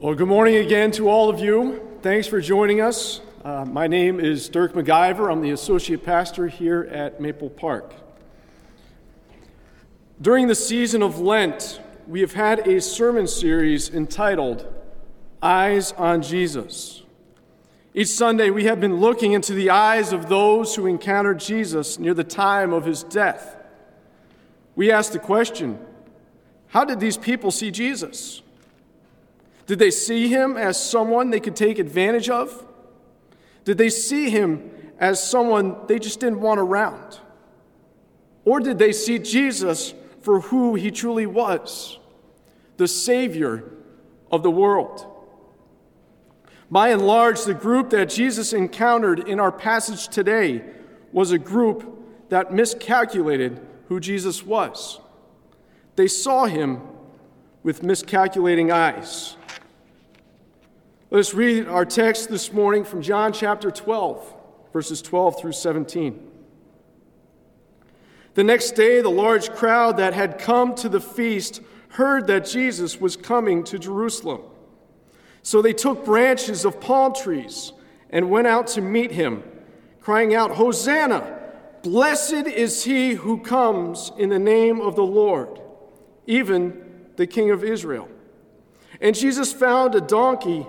Well, good morning again to all of you. Thanks for joining us. Uh, my name is Dirk McIver. I'm the associate pastor here at Maple Park. During the season of Lent, we have had a sermon series entitled Eyes on Jesus. Each Sunday, we have been looking into the eyes of those who encountered Jesus near the time of his death. We asked the question how did these people see Jesus? Did they see him as someone they could take advantage of? Did they see him as someone they just didn't want around? Or did they see Jesus for who he truly was, the Savior of the world? By and large, the group that Jesus encountered in our passage today was a group that miscalculated who Jesus was. They saw him with miscalculating eyes. Let us read our text this morning from John chapter 12, verses 12 through 17. The next day, the large crowd that had come to the feast heard that Jesus was coming to Jerusalem. So they took branches of palm trees and went out to meet him, crying out, Hosanna! Blessed is he who comes in the name of the Lord, even the King of Israel. And Jesus found a donkey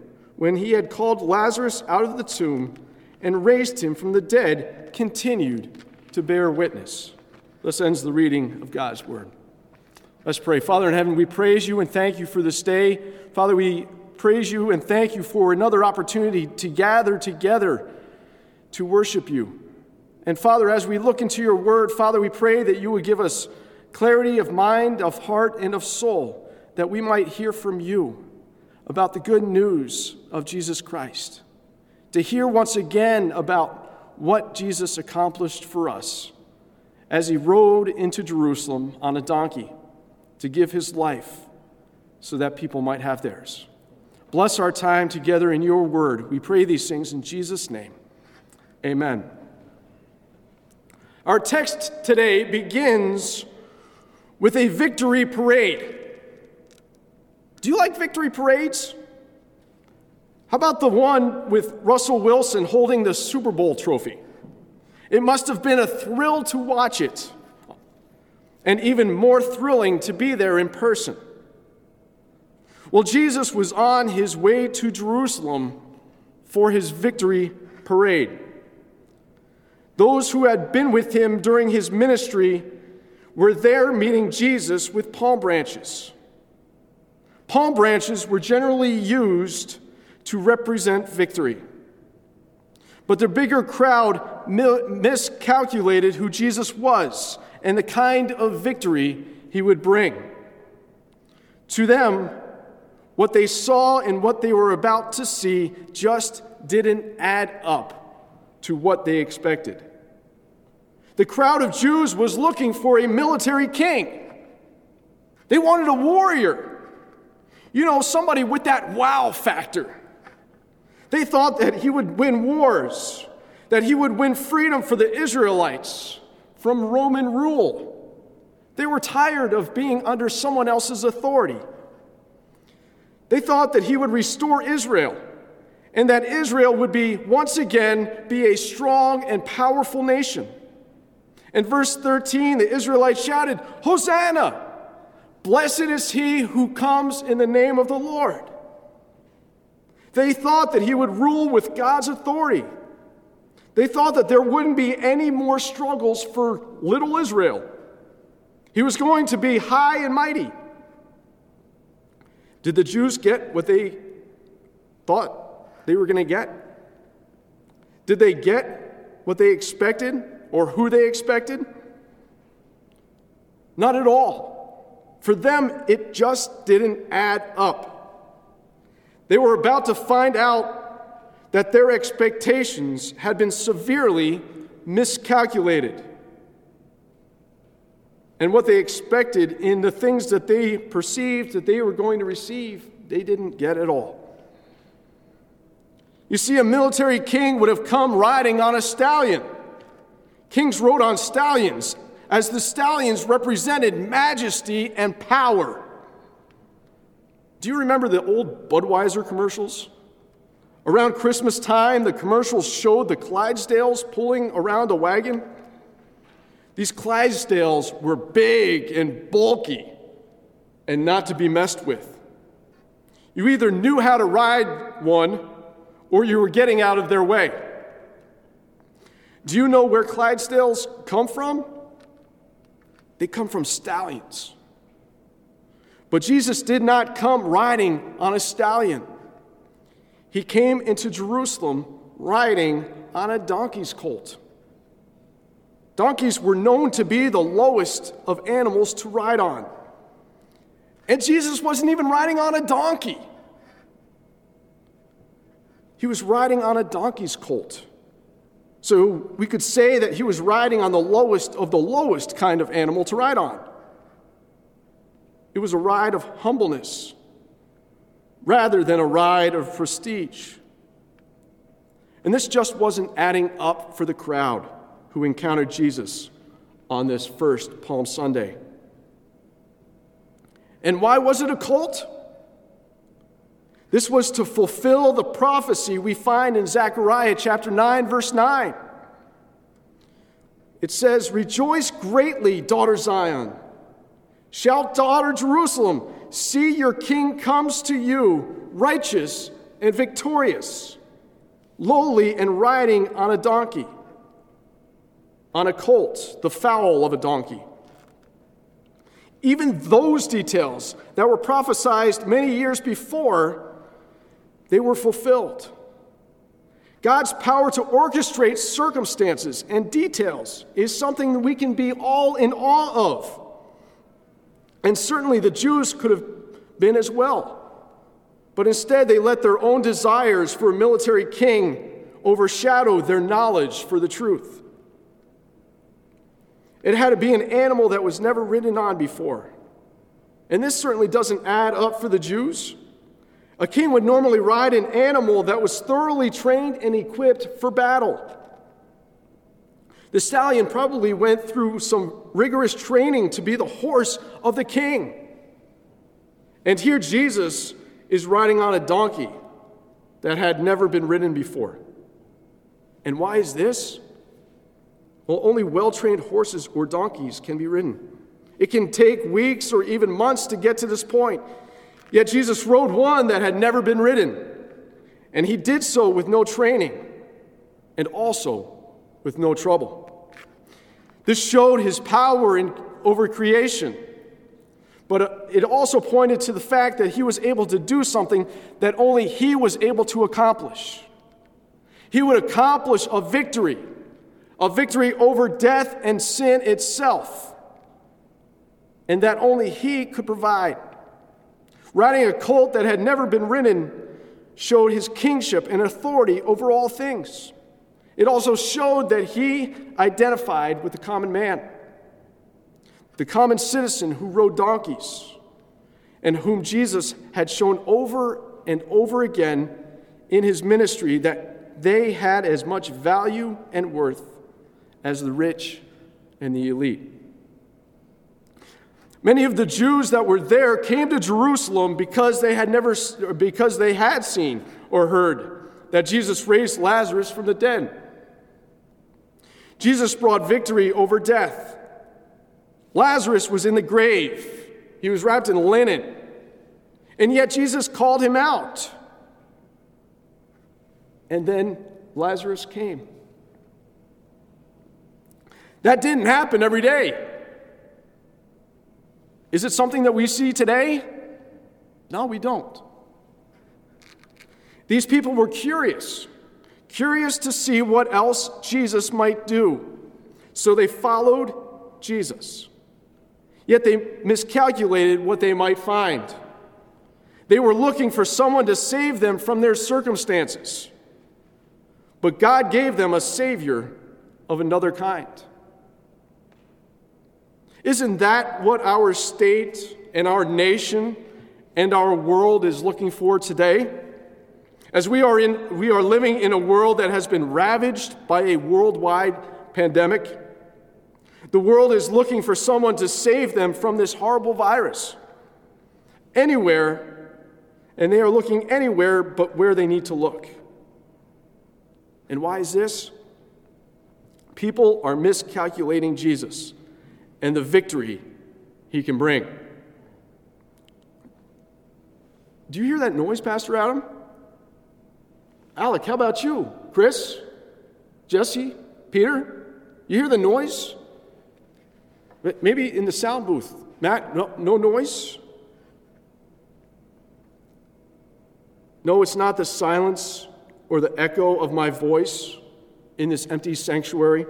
when he had called Lazarus out of the tomb and raised him from the dead, continued to bear witness. Thus ends the reading of God's word. Let's pray. Father in heaven, we praise you and thank you for this day. Father, we praise you and thank you for another opportunity to gather together to worship you. And Father, as we look into your word, Father, we pray that you would give us clarity of mind, of heart, and of soul, that we might hear from you about the good news of Jesus Christ, to hear once again about what Jesus accomplished for us as he rode into Jerusalem on a donkey to give his life so that people might have theirs. Bless our time together in your word. We pray these things in Jesus' name. Amen. Our text today begins with a victory parade. Do you like victory parades? How about the one with Russell Wilson holding the Super Bowl trophy? It must have been a thrill to watch it, and even more thrilling to be there in person. Well, Jesus was on his way to Jerusalem for his victory parade. Those who had been with him during his ministry were there meeting Jesus with palm branches. Palm branches were generally used to represent victory. But the bigger crowd miscalculated who Jesus was and the kind of victory he would bring. To them, what they saw and what they were about to see just didn't add up to what they expected. The crowd of Jews was looking for a military king. They wanted a warrior. You know, somebody with that wow factor. They thought that he would win wars, that he would win freedom for the Israelites from Roman rule. They were tired of being under someone else's authority. They thought that he would restore Israel and that Israel would be once again be a strong and powerful nation. In verse 13, the Israelites shouted, Hosanna! Blessed is he who comes in the name of the Lord. They thought that he would rule with God's authority. They thought that there wouldn't be any more struggles for little Israel. He was going to be high and mighty. Did the Jews get what they thought they were going to get? Did they get what they expected or who they expected? Not at all. For them, it just didn't add up. They were about to find out that their expectations had been severely miscalculated. And what they expected in the things that they perceived that they were going to receive, they didn't get at all. You see, a military king would have come riding on a stallion. Kings rode on stallions, as the stallions represented majesty and power. Do you remember the old Budweiser commercials? Around Christmas time, the commercials showed the Clydesdales pulling around a wagon. These Clydesdales were big and bulky and not to be messed with. You either knew how to ride one or you were getting out of their way. Do you know where Clydesdales come from? They come from stallions. But Jesus did not come riding on a stallion. He came into Jerusalem riding on a donkey's colt. Donkeys were known to be the lowest of animals to ride on. And Jesus wasn't even riding on a donkey. He was riding on a donkey's colt. So we could say that he was riding on the lowest of the lowest kind of animal to ride on. It was a ride of humbleness rather than a ride of prestige. And this just wasn't adding up for the crowd who encountered Jesus on this first Palm Sunday. And why was it a colt? This was to fulfill the prophecy we find in Zechariah chapter 9, verse 9. It says, Rejoice greatly, daughter Zion. Shout, daughter Jerusalem, see your king comes to you, righteous and victorious, lowly and riding on a donkey, on a colt, the foal of a donkey. Even those details that were prophesied many years before they were fulfilled. God's power to orchestrate circumstances and details is something that we can be all in awe of. And certainly the Jews could have been as well. But instead, they let their own desires for a military king overshadow their knowledge for the truth. It had to be an animal that was never ridden on before. And this certainly doesn't add up for the Jews. A king would normally ride an animal that was thoroughly trained and equipped for battle. The stallion probably went through some rigorous training to be the horse of the king. And here Jesus is riding on a donkey that had never been ridden before. And why is this? Well, only well trained horses or donkeys can be ridden. It can take weeks or even months to get to this point. Yet Jesus rode one that had never been ridden, and he did so with no training and also with no trouble. This showed his power in, over creation, but uh, it also pointed to the fact that he was able to do something that only he was able to accomplish. He would accomplish a victory, a victory over death and sin itself, and that only he could provide. Riding a colt that had never been ridden showed his kingship and authority over all things. It also showed that he identified with the common man, the common citizen who rode donkeys, and whom Jesus had shown over and over again in his ministry that they had as much value and worth as the rich and the elite. Many of the Jews that were there came to Jerusalem because they had never because they had seen or heard that Jesus raised Lazarus from the dead. Jesus brought victory over death. Lazarus was in the grave. He was wrapped in linen. And yet Jesus called him out. And then Lazarus came. That didn't happen every day. Is it something that we see today? No, we don't. These people were curious, curious to see what else Jesus might do. So they followed Jesus. Yet they miscalculated what they might find. They were looking for someone to save them from their circumstances. But God gave them a Savior of another kind. Isn't that what our state and our nation and our world is looking for today? As we are, in, we are living in a world that has been ravaged by a worldwide pandemic, the world is looking for someone to save them from this horrible virus. Anywhere, and they are looking anywhere but where they need to look. And why is this? People are miscalculating Jesus and the victory he can bring. Do you hear that noise, Pastor Adam? Alec, how about you? Chris? Jesse? Peter? You hear the noise? Maybe in the sound booth. Matt, no, no noise? No, it's not the silence or the echo of my voice in this empty sanctuary.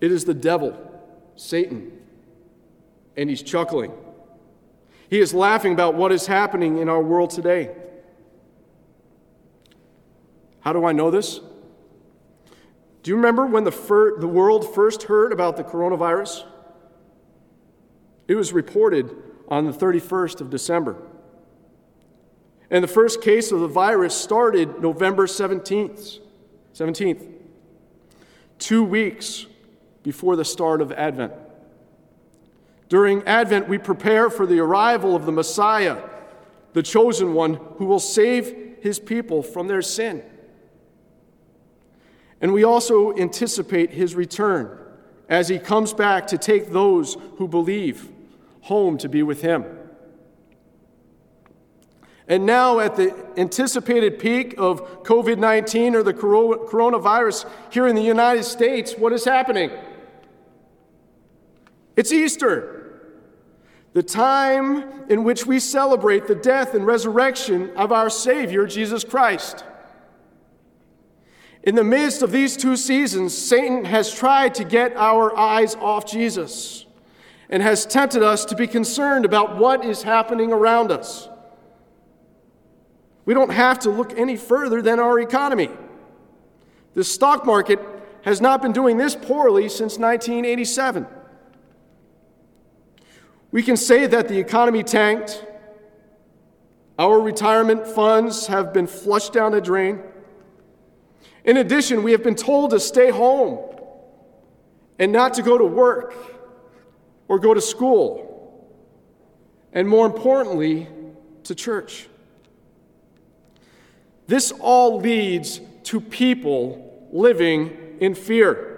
It is the devil, Satan, and he's chuckling. He is laughing about what is happening in our world today. How do I know this? Do you remember when the, fir- the world first heard about the coronavirus? It was reported on the 31st of December. And the first case of the virus started November 17th. 17th. Two weeks before the start of Advent. During Advent, we prepare for the arrival of the Messiah, the chosen one who will save his people from their sin. And we also anticipate his return as he comes back to take those who believe home to be with him. And now, at the anticipated peak of COVID 19 or the coronavirus here in the United States, what is happening? It's Easter, the time in which we celebrate the death and resurrection of our Savior, Jesus Christ. In the midst of these two seasons, Satan has tried to get our eyes off Jesus and has tempted us to be concerned about what is happening around us. We don't have to look any further than our economy. The stock market has not been doing this poorly since 1987. We can say that the economy tanked, our retirement funds have been flushed down the drain. In addition, we have been told to stay home and not to go to work or go to school, and more importantly, to church. This all leads to people living in fear.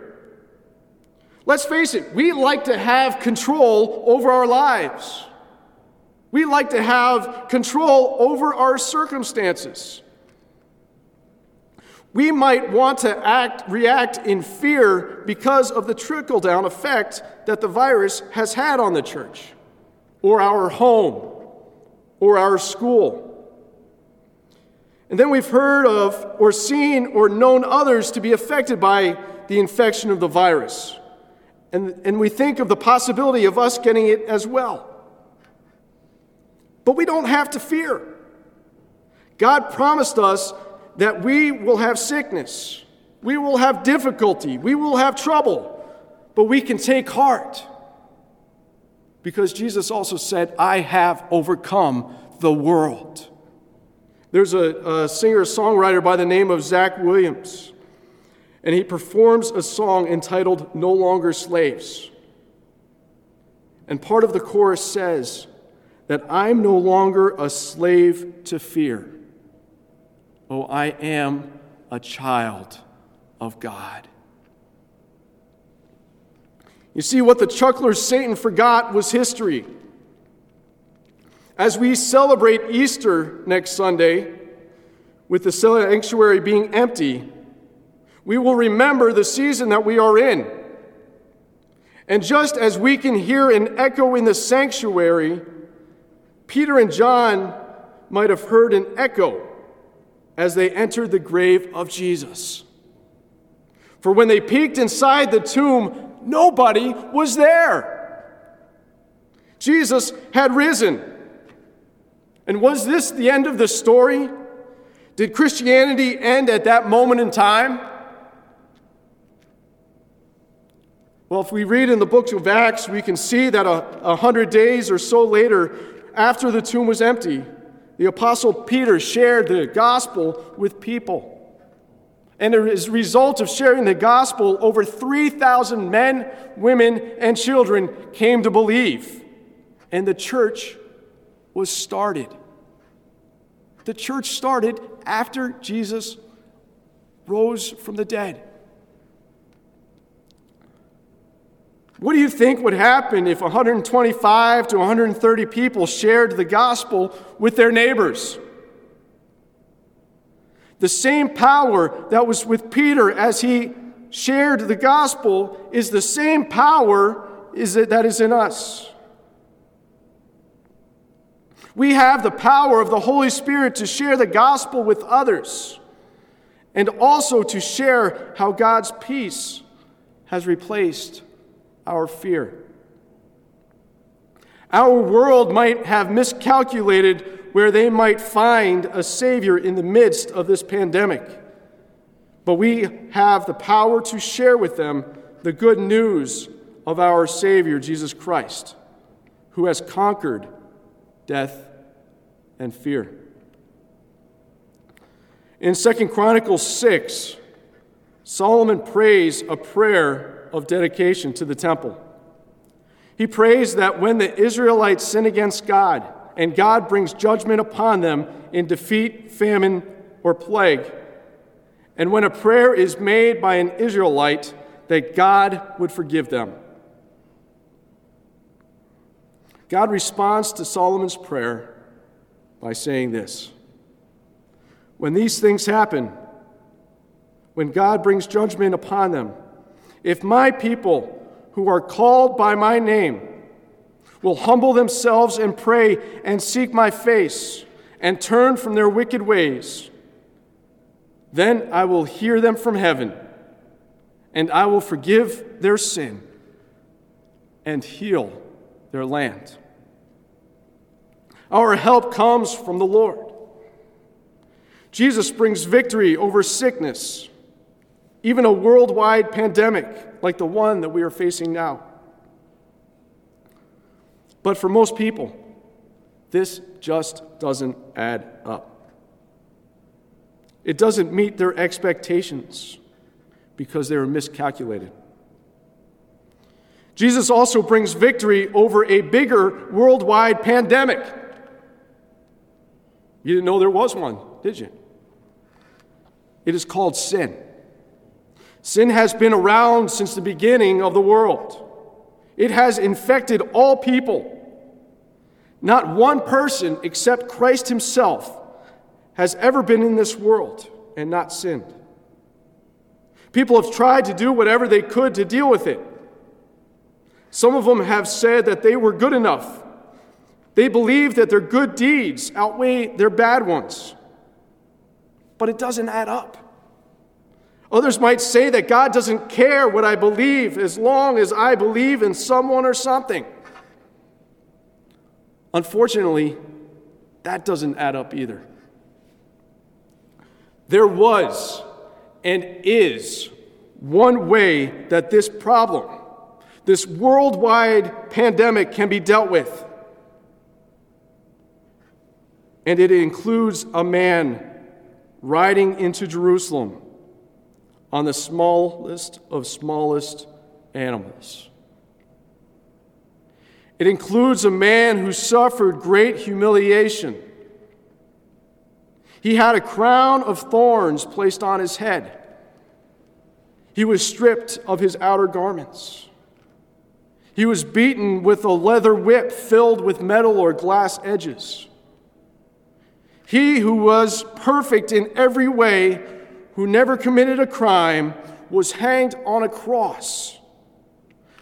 Let's face it, we like to have control over our lives. We like to have control over our circumstances. We might want to act, react in fear because of the trickle down effect that the virus has had on the church, or our home, or our school. And then we've heard of, or seen, or known others to be affected by the infection of the virus. And, and we think of the possibility of us getting it as well. But we don't have to fear. God promised us that we will have sickness, we will have difficulty, we will have trouble, but we can take heart. Because Jesus also said, I have overcome the world. There's a, a singer songwriter by the name of Zach Williams and he performs a song entitled No Longer Slaves. And part of the chorus says that I'm no longer a slave to fear. Oh, I am a child of God. You see, what the chuckler Satan forgot was history. As we celebrate Easter next Sunday, with the sanctuary being empty, we will remember the season that we are in. And just as we can hear an echo in the sanctuary, Peter and John might have heard an echo as they entered the grave of Jesus. For when they peeked inside the tomb, nobody was there. Jesus had risen. And was this the end of the story? Did Christianity end at that moment in time? Well, if we read in the book of Acts, we can see that a, a hundred days or so later, after the tomb was empty, the Apostle Peter shared the gospel with people. And as a result of sharing the gospel, over 3,000 men, women, and children came to believe. And the church was started. The church started after Jesus rose from the dead. What do you think would happen if 125 to 130 people shared the gospel with their neighbors? The same power that was with Peter as he shared the gospel is the same power is that is in us. We have the power of the Holy Spirit to share the gospel with others and also to share how God's peace has replaced our fear. Our world might have miscalculated where they might find a Savior in the midst of this pandemic, but we have the power to share with them the good news of our Savior, Jesus Christ, who has conquered death and fear. In 2 Chronicles 6, Solomon prays a prayer of dedication to the temple. He prays that when the Israelites sin against God and God brings judgment upon them in defeat, famine, or plague, and when a prayer is made by an Israelite, that God would forgive them. God responds to Solomon's prayer by saying this When these things happen, when God brings judgment upon them, if my people who are called by my name will humble themselves and pray and seek my face and turn from their wicked ways, then I will hear them from heaven and I will forgive their sin and heal their land. Our help comes from the Lord. Jesus brings victory over sickness even a worldwide pandemic like the one that we are facing now. But for most people, this just doesn't add up. It doesn't meet their expectations because they were miscalculated. Jesus also brings victory over a bigger worldwide pandemic. You didn't know there was one, did you? It is called sin. Sin has been around since the beginning of the world. It has infected all people. Not one person except Christ Himself has ever been in this world and not sinned. People have tried to do whatever they could to deal with it. Some of them have said that they were good enough. They believe that their good deeds outweigh their bad ones. But it doesn't add up. Others might say that God doesn't care what I believe as long as I believe in someone or something. Unfortunately, that doesn't add up either. There was and is one way that this problem, this worldwide pandemic, can be dealt with. And it includes a man riding into Jerusalem on the smallest of smallest animals. It includes a man who suffered great humiliation. He had a crown of thorns placed on his head. He was stripped of his outer garments. He was beaten with a leather whip filled with metal or glass edges. He who was perfect in every way who never committed a crime, was hanged on a cross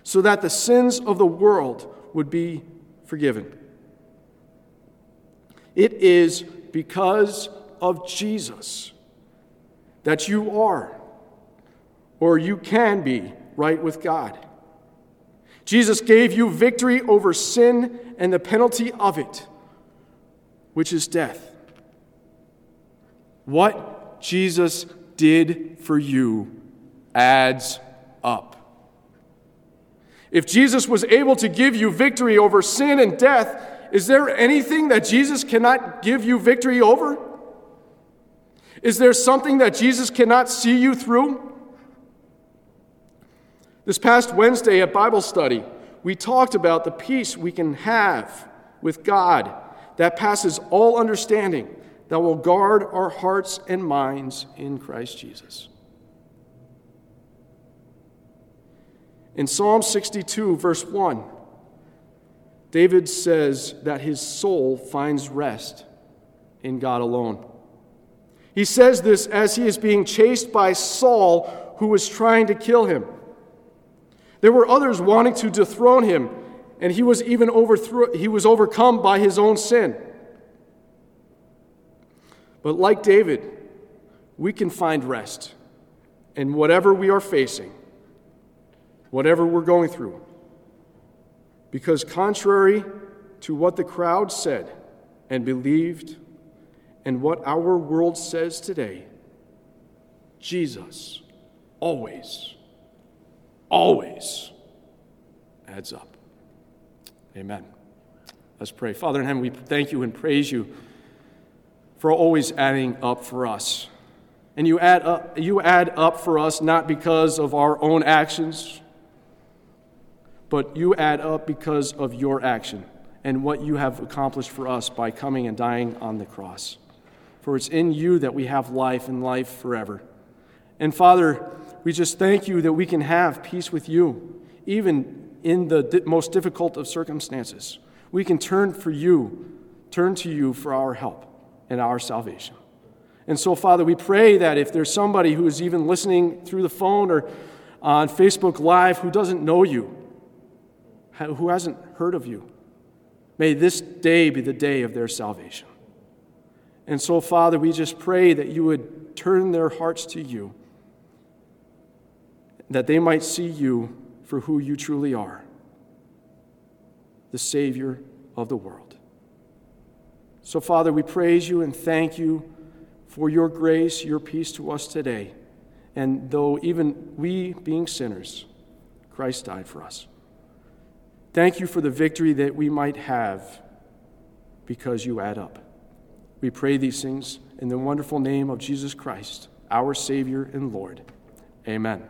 so that the sins of the world would be forgiven. It is because of Jesus that you are, or you can be, right with God. Jesus gave you victory over sin and the penalty of it which is death. What Jesus did for you adds up. If Jesus was able to give you victory over sin and death, is there anything that Jesus cannot give you victory over? Is there something that Jesus cannot see you through? This past Wednesday at Bible study, we talked about the peace we can have with God that passes all understanding, that will guard our hearts and minds in Christ Jesus. In Psalm 62, verse 1, David says that his soul finds rest in God alone. He says this as he is being chased by Saul, who was trying to kill him. There were others wanting to dethrone him, and he was even overthrown, he was overcome by his own sin. But like David, we can find rest in whatever we are facing, whatever we're going through. Because, contrary to what the crowd said and believed, and what our world says today, Jesus always, always adds up. Amen. Let's pray. Father in heaven, we thank you and praise you for always adding up for us. And you add up, you add up for us not because of our own actions, but you add up because of your action and what you have accomplished for us by coming and dying on the cross. For it's in you that we have life and life forever. And Father, we just thank you that we can have peace with you, even in the most difficult of circumstances. We can turn for you, turn to you for our help and our salvation. And so, Father, we pray that if there's somebody who is even listening through the phone or on Facebook Live who doesn't know you, who hasn't heard of you, may this day be the day of their salvation. And so, Father, we just pray that you would turn their hearts to you, that they might see you for who you truly are the Savior of the world. So, Father, we praise you and thank you for your grace, your peace to us today. And though even we, being sinners, Christ died for us. Thank you for the victory that we might have because you add up. We pray these things in the wonderful name of Jesus Christ, our Savior and Lord. Amen.